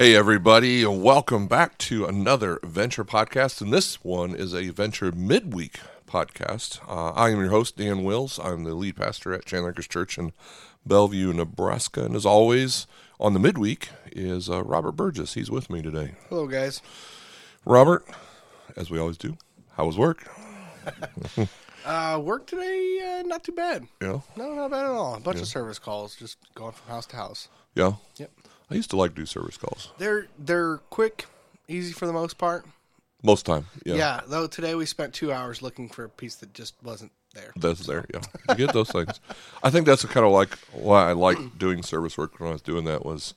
Hey, everybody, and welcome back to another Venture podcast. And this one is a Venture midweek podcast. Uh, I am your host, Dan Wills. I'm the lead pastor at Chandler Church in Bellevue, Nebraska. And as always, on the midweek is uh, Robert Burgess. He's with me today. Hello, guys. Robert, as we always do, how was work? Uh, work today, uh, not too bad. Yeah. No, not bad at all. A bunch of service calls, just going from house to house. Yeah. Yep. I used to like to do service calls They're they're quick, easy for the most part. most time. Yeah. Yeah. Though today we spent two hours looking for a piece that just wasn't there. That's there, yeah. You get those things. I think that's kind of like why I liked doing service work when I was doing that was,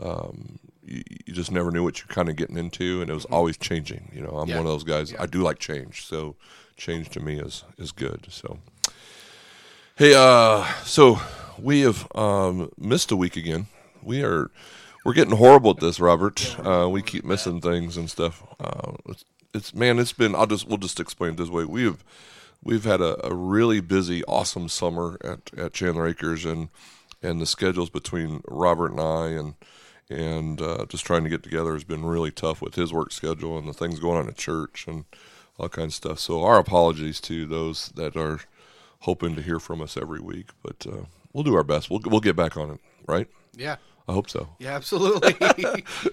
um, you, you just never knew what you're kind of getting into, and it was always changing. You know, I'm Mm-hmm. Yeah. one of those guys. Yeah. I do like change, so change to me is is good. So, hey, uh, so we have um, missed a week again. We are we're getting horrible at this, Robert. Uh, we keep missing things and stuff. Uh, it's, it's man, it's been. I'll just we'll just explain it this way. We have we've had a, a really busy, awesome summer at, at Chandler Acres, and and the schedules between Robert and I and and uh, just trying to get together has been really tough with his work schedule and the things going on at church and all kinds of stuff. So our apologies to those that are hoping to hear from us every week, but uh, we'll do our best. We'll we'll get back on it, right? Yeah. I hope so. Yeah, absolutely.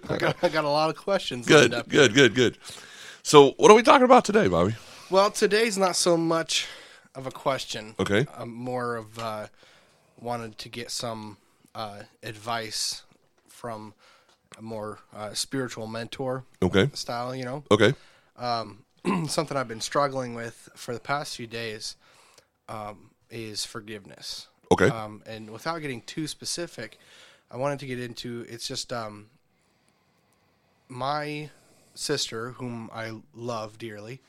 I, got, I got a lot of questions. lined Good, up. good, good, good. So what are we talking about today, Bobby? Well, today's not so much of a question. Okay. I'm more of uh, wanted to get some uh, advice from a more uh, spiritual mentor Okay. style. You know, Okay. something I've been struggling with for the past few days um, is forgiveness. Okay. Um, and without getting too specific, I wanted to get into it's just um, my sister, whom I love dearly.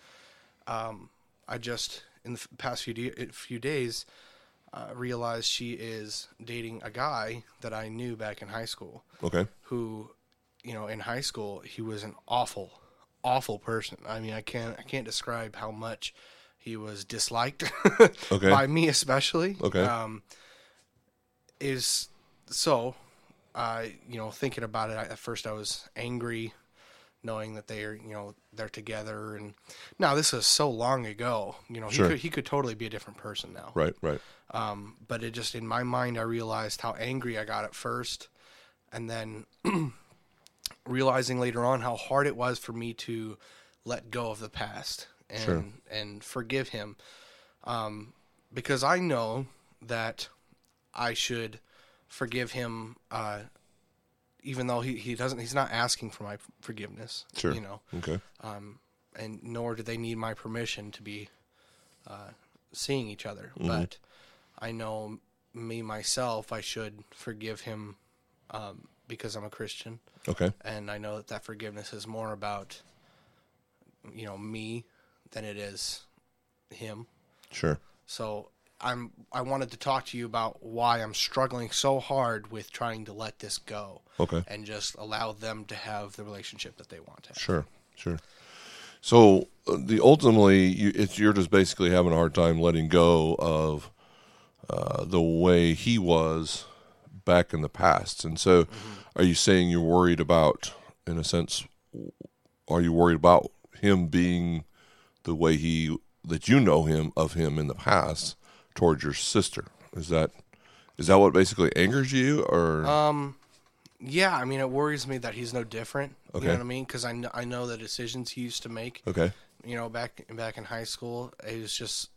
Um, I just in the past few de- few days uh, realized she is dating a guy that I knew back in high school Okay. who, you know, in high school he was an awful, awful person. I mean, I can't I can't describe how much he was disliked Okay. by me especially. Okay. Um, is so, uh, you know, thinking about it I- at first, I was angry, knowing that they're you know they're together, and now this is so long ago. You know, he Sure. could he could totally be a different person now. Right. Right. Um, but it just in my mind, I realized how angry I got at first, and then realizing later on how hard it was for me to let go of the past and Sure. and forgive him, um, because I know that I should forgive him, uh, even though he, he doesn't he's not asking for my forgiveness. Sure. you know, Okay. and nor do they need my permission to be uh, seeing each other. Mm-hmm. But I know me myself, I should forgive him um, because I'm a Christian, Okay. and I know that that forgiveness is more about you know me than it is him. Sure. So I'm I wanted to talk to you about why I'm struggling so hard with trying to let this go Okay. and just allow them to have the relationship that they want to have. Sure, sure. So uh, the ultimately, you, it's you're just basically having a hard time letting go of uh, the way he was back in the past, and so are you saying you're worried about, in a sense, are you worried about him being the way he that you know him of him in the past towards your sister? Is that is that what basically angers you, or Um, yeah, I mean, it worries me that he's no different. Okay. You know what I mean? Because I, kn- I know the decisions he used to make. okay, You know, back back in high school, it was just,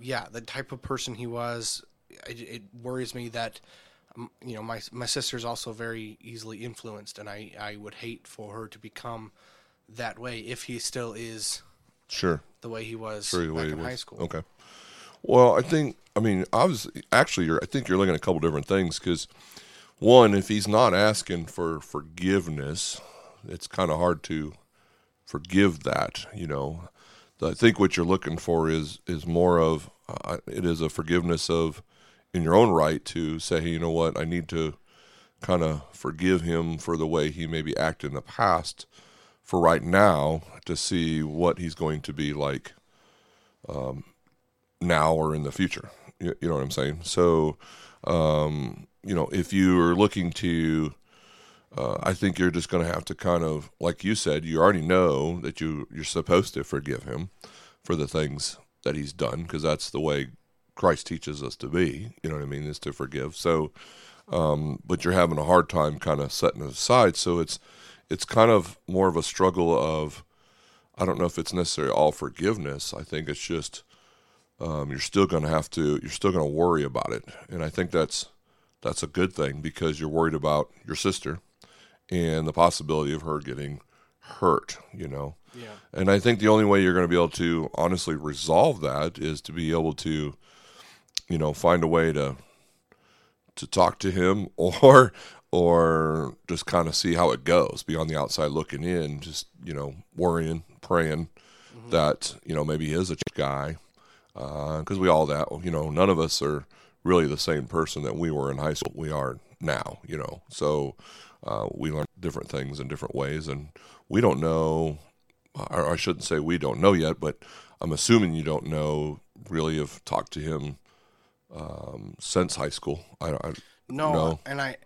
yeah, the type of person he was. It, it worries me that, um, you know, my my sister's also very easily influenced, and I I would hate for her to become that way if he still is sure. the way he was the back way in high was. school. Okay. Well, I think I mean was actually I think you're looking at a couple different things because one, if he's not asking for forgiveness, it's kind of hard to forgive that. You know, I think what you're looking for is is more of uh, it is a forgiveness of in your own right to say, hey, you know what, I need to kind of forgive him for the way he maybe acted in the past for right now to see what he's going to be like um, now or in the future. You, you, know what I'm saying? So, um, you know, if you are looking to, uh, I think you're just going to have to kind of, like you said, you already know that you you're supposed to forgive him for the things that he's done because that's the way Christ teaches us to be. You know what I mean? Is to forgive. So, um, but you're having a hard time kind of setting it aside. So it's it's kind of more of a struggle of I don't know if it's necessarily all forgiveness. I think it's just um, you're still going to have to you're still going to worry about it, and I think that's that's a good thing because you're worried about your sister and the possibility of her getting hurt. You know, yeah. And I think the only way you're going to be able to honestly resolve that is to be able to, you know, find a way to to talk to him or or just kind of see how it goes, be on the outside looking in, just you know, worrying, praying mm-hmm. that you know maybe he is a guy, because uh, we all that you know none of us are really the same person that we were in high school. We are now, you know, so uh, we learn different things in different ways, and we don't know. Or I shouldn't say we don't know yet, but I'm assuming you don't know really have talked to him um, since high school. I, I no, no, and I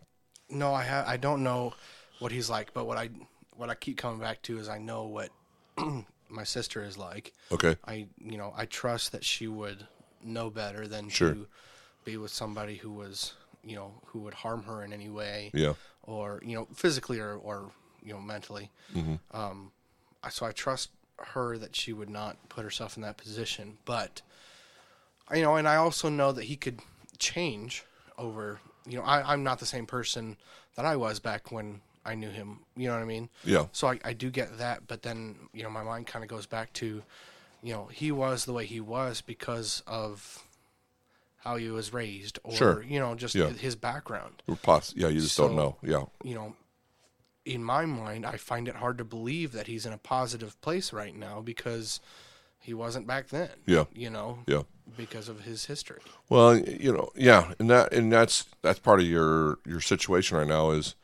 no, I ha- I don't know what he's like, but what I what I keep coming back to is I know what my sister is like. Okay. I you know I trust that she would know better than sure. to be with somebody who was you know who would harm her in any way. Yeah. Or you know physically or or you know mentally. Mm-hmm. Um, so I trust her that she would not put herself in that position, but you know, and I also know that he could change over you know, I, I'm not the same person that I was back when I knew him. You know what I mean? Yeah. So I, I do get that, but then you know my mind kind of goes back to, you know, he was the way he was because of how he was raised, or sure. you know, just yeah. his background. Poss- yeah, you just so, don't know. Yeah. You know, in my mind, I find it hard to believe that he's in a positive place right now because he wasn't back then. Yeah. You know. Yeah. Because of his history. Well, you know, yeah, and that and that's that's part of your your situation right now is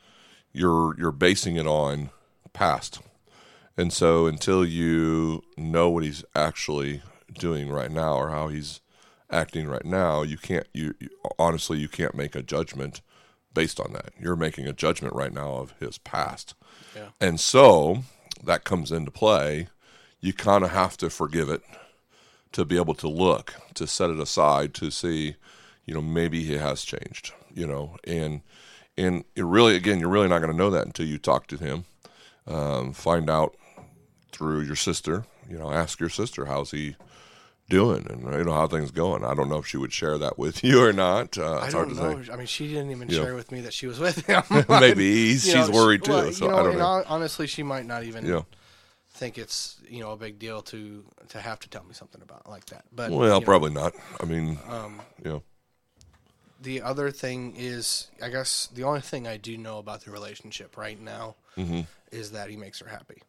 you're you're basing it on past. And so until you know what he's actually doing right now or how he's acting right now, you can't you, you honestly you can't make a judgment based on that. You're making a judgment right now of his past. Yeah. And so that comes into play you kind of have to forgive it to be able to look, to set it aside, to see, you know, maybe he has changed, you know, and and it really, again, you're really not going to know that until you talk to him, um, find out through your sister, you know, ask your sister how's he doing and you know how things going. I don't know if she would share that with you or not. Uh, I don't know. Say. I mean, she didn't even yeah. share with me that she was with him. Maybe she's know, worried too. Well, so you know, I don't know. Honestly, she might not even. Yeah think it's you know a big deal to to have to tell me something about like that. But well, know, probably not. I mean, um, yeah. The other thing is, I guess the only thing I do know about the relationship right now mm-hmm. is that he makes her happy.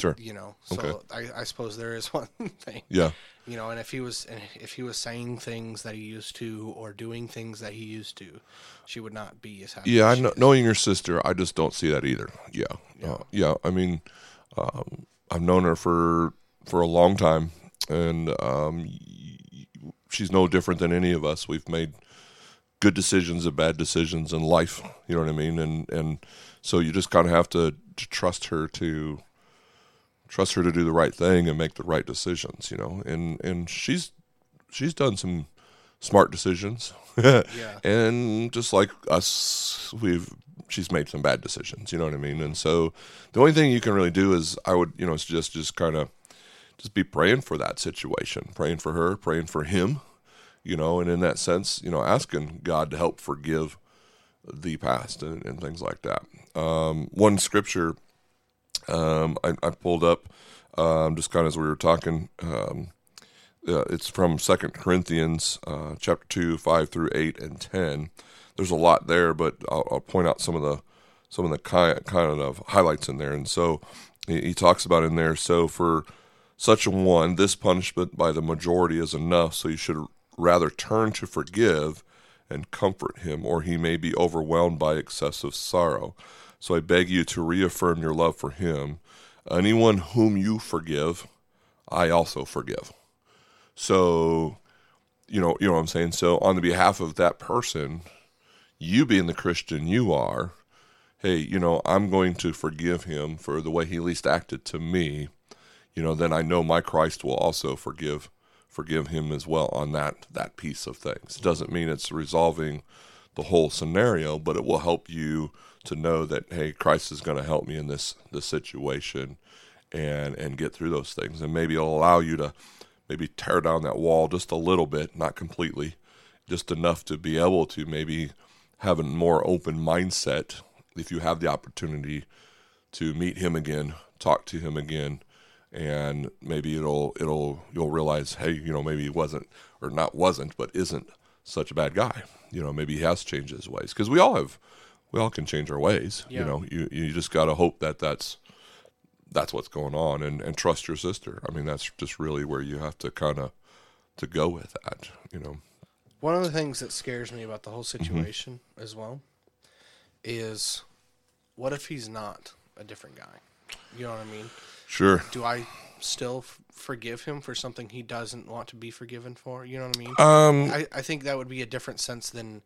Sure. You know, so okay. I, I suppose there is one thing. Yeah. You know, and if he was if he was saying things that he used to or doing things that he used to, she would not be as happy. Yeah, I know, knowing your sister, I just don't see that either. Yeah. Yeah. Uh, yeah I mean, um, I've known her for for a long time, and um, she's no different than any of us. We've made good decisions and bad decisions in life. You know what I mean? And and so you just kind of have to, to trust her to trust her to do the right thing and make the right decisions. You know, and and she's she's done some smart decisions. yeah. And just like us, we've she's made some bad decisions. You know what I mean? And so the only thing you can really do is I would you know just just kind of just be praying for that situation, praying for her, praying for him. You know, and in that sense, you know, asking God to help forgive the past and, and things like that. Um, one scripture um, I, I, pulled up um, just kind of as we were talking. Um, uh, it's from Second Corinthians uh, chapter two, five through eight and ten. There's a lot there, but I'll, I'll, point out some of the some of the kind kind of highlights in there. And so, he, he talks about in there. So for such a one, this punishment by the majority is enough. So you should rather turn to forgive and comfort him, or he may be overwhelmed by excessive sorrow. So I beg you to reaffirm your love for him. Anyone whom you forgive, I also forgive. So, you know, you know what I'm saying. So, on the behalf of that person, you being the Christian you are, hey, you know, I'm going to forgive him for the way he least acted to me. You know, then I know my Christ will also forgive forgive him as well on that that piece of things. It doesn't mean it's resolving the whole scenario, but it will help you to know that hey, Christ is going to help me in this this situation and and get through those things and maybe it'll allow you to maybe tear down that wall just a little bit, not completely, just enough to be able to maybe have a more open mindset if you have the opportunity to meet him again, talk to him again, and maybe it'll it'll you'll realize, hey, you know, maybe he wasn't or not wasn't, but isn't such a bad guy. You know, maybe he has changed his ways because we all have, we all can change our ways. Yeah. You know, you you just got to hope that that's that's what's going on and and trust your sister. I mean, that's just really where you have to kind of to go with that. You know. One of the things that scares me about the whole Mm-hmm. situation as well is what if he's not a different guy? You know what I mean? Sure. Do I still f- forgive him for something he doesn't want to be forgiven for? You know what I mean? Um. I, I think that would be a different sense than,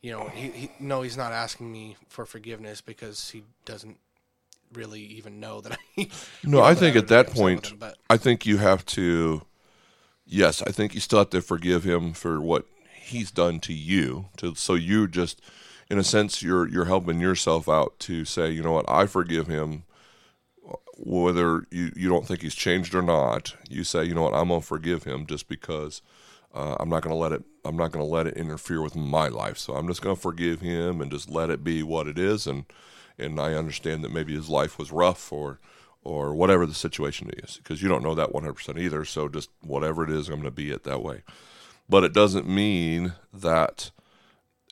you know, he, he no, he's not asking me for forgiveness because he doesn't really even know that I. No, I think would at that point, him, but I think you have to. Yes, I think you still have to forgive him for what he's done to you. To so you just, in a sense, you're you're helping yourself out to say, you know what, I forgive him. Whether you, you don't think he's changed or not, you say, you know what, I'm gonna forgive him just because uh, I'm not gonna let it. I'm not gonna let it interfere with my life. So I'm just gonna forgive him and just let it be what it is. And and I understand that maybe his life was rough or or whatever the situation is because you don't know that 100% either so just whatever it is i'm to be it that way but it doesn't mean that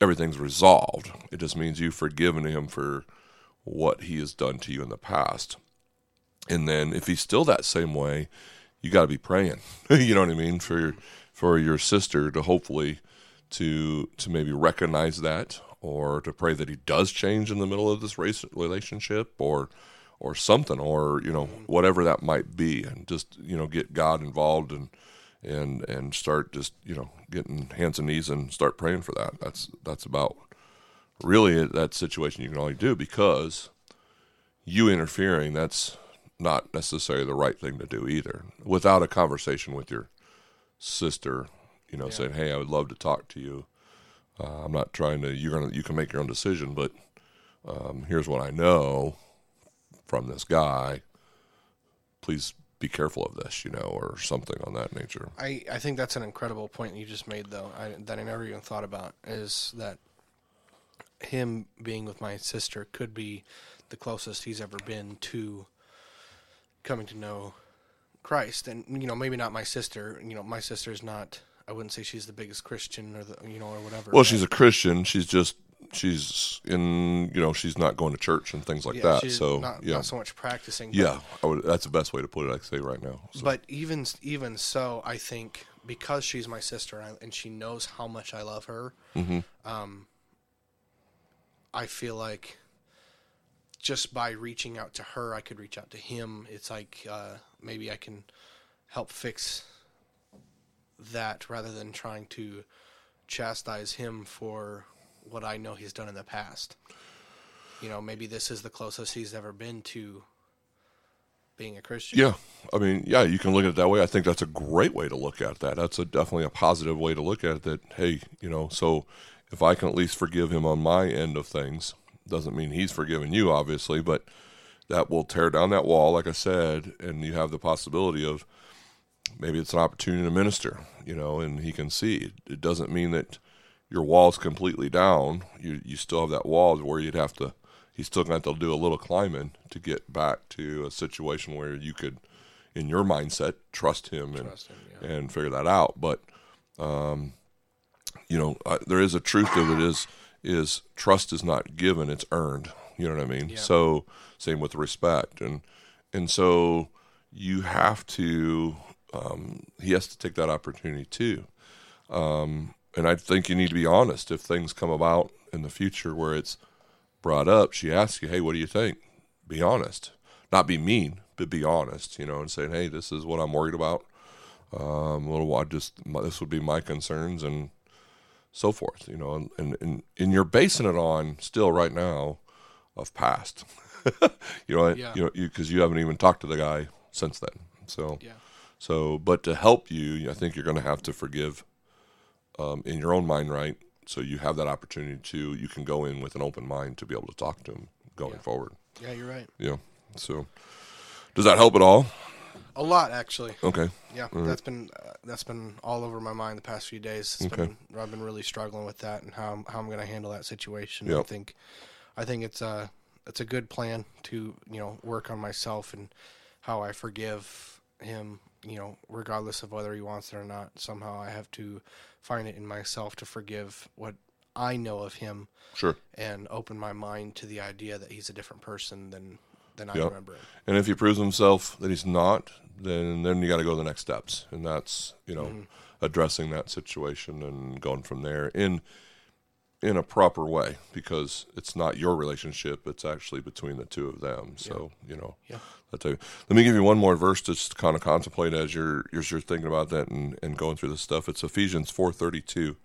everything's resolved it just means you've forgiven him for what he has done to you in the past and then if he's still that same way you got to be praying. You know what i mean? For for your sister to hopefully to to maybe recognize that or to pray that he does change in the middle of this race relationship or or something or you know whatever that might be and just you know get god involved and and and start just you know getting hands and knees and start praying for that. That's that's about really that situation you can only do because you interfering that's not necessarily the right thing to do either without a conversation with your sister you know saying hey i would love to talk to you. Uh, i'm not trying to you're gonna you can make your own decision but um, here's what i know from this guy. Please be careful of this you know or something on that nature. I, I think that's an incredible point you just made, though, I, that I never even thought about, is that him being with my sister could be the closest he's ever been to coming to know Christ. And, you know, maybe not my sister. You know, my sister's not, I wouldn't say she's the biggest Christian or, the, you know, or whatever. well but- she's a christian she's just she's in you know she's not going to church and things like yeah, that so not, yeah not so much practicing. yeah I would, that's the best way to put it I'd say right now so. But even even so, I think because she's my sister and, I, and she knows how much I love her, Mhm. um, I feel like just by reaching out to her, I could reach out to him. It's like uh, maybe I can help fix that rather than trying to chastise him for what I know he's done in the past. You know, maybe this is the closest he's ever been to being a Christian. Yeah, I mean, yeah, you can look at it that way. I think that's a great way to look at that. That's a definitely a positive way to look at it. That hey, you know, so if I can at least forgive him on my end of things, doesn't mean he's forgiven you, obviously, but that will tear down that wall, like I said, and you have the possibility of maybe it's an opportunity to minister, you know, and he can see. It doesn't mean that your wall's completely down. You you still have that wall where you'd have to. He's still going to have to do a little climbing to get back to a situation where you could, in your mindset, trust him and Trust him, yeah. and figure that out. But, um, you know, I, there is a truth of it is is trust is not given; it's earned. You know what I mean? Yeah. So same with respect and and so you have to. Um, he has to take that opportunity too. Um, and I think you need to be honest if things come about in the future where it's brought up. She asks you, "Hey, what do you think?" Be honest, not be mean, but be honest. You know, and saying, "Hey, this is what I'm worried about." Um, a little while, just this would be my concerns and so forth. You know, and and, and, and you're basing it on still right now of past. you know, Yeah. you know, because you, haven't even talked to the guy since then. So, Yeah. so, but to help you, I think you're going to have to forgive um, in your own mind, right? So you have that opportunity to, you can go in with an open mind to be able to talk to him going Yeah. forward. Yeah, you're right. Yeah. So, does that help at all? A lot actually. Okay. Yeah, that's been uh, that's been all over my mind the past few days. It's Okay. been I've been really struggling with that and how I'm, how I'm going to handle that situation. Yep. I think I think it's a it's a good plan to you know work on myself and how I forgive him. You know, regardless of whether he wants it or not. Somehow I have to find it in myself to forgive what I know of him Sure. and open my mind to the idea that he's a different person than than I Yep. remember him. And if he proves himself that he's not, then then you got to go to the next steps, and that's you know Mm-hmm. addressing that situation and going from there in in a proper way because it's not your relationship; it's actually between the two of them. So you know, Yeah. that's a, let me give you one more verse to just kind of contemplate as you're as you're thinking about that and, and going through this stuff. It's Ephesians four thirty two.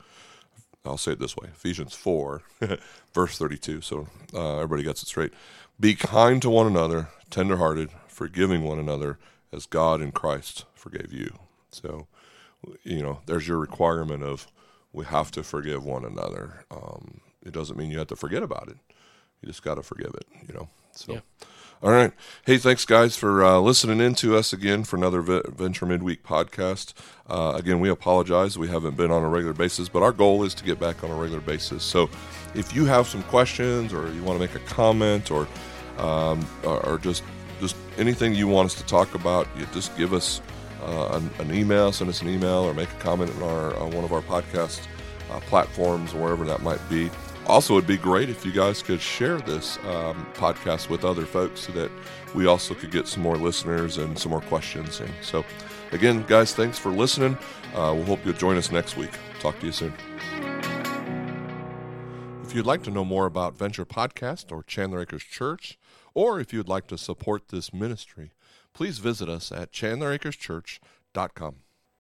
I'll say it this way Ephesians 4, verse 32. So uh, everybody gets it straight. Be kind to one another, tenderhearted, forgiving one another, as God in Christ forgave you. So, you know, there's your requirement of we have to forgive one another. Um, it doesn't mean you have to forget about it. You just got to forgive it, you know. So, Yeah. All right. Hey, thanks, guys, for uh, listening in to us again for another v- Venture Midweek podcast. Uh, again, we apologize. We haven't been on a regular basis, but our goal is to get back on a regular basis. So if you have some questions or you want to make a comment or, um, or, just, just anything you want us to talk about, you just give us uh, an, an email, send us an email, or make a comment on, our, on one of our podcast uh, platforms, wherever that might be. Also, it'd be great if you guys could share this um, podcast with other folks so that we also could get some more listeners and some more questions. And so, again, guys, thanks for listening. Uh, we'll hope you'll join us next week. Talk to you soon. If you'd like to know more about Venture Podcast or Chandler Acres Church, or if you'd like to support this ministry, please visit us at chandleracreschurch.com.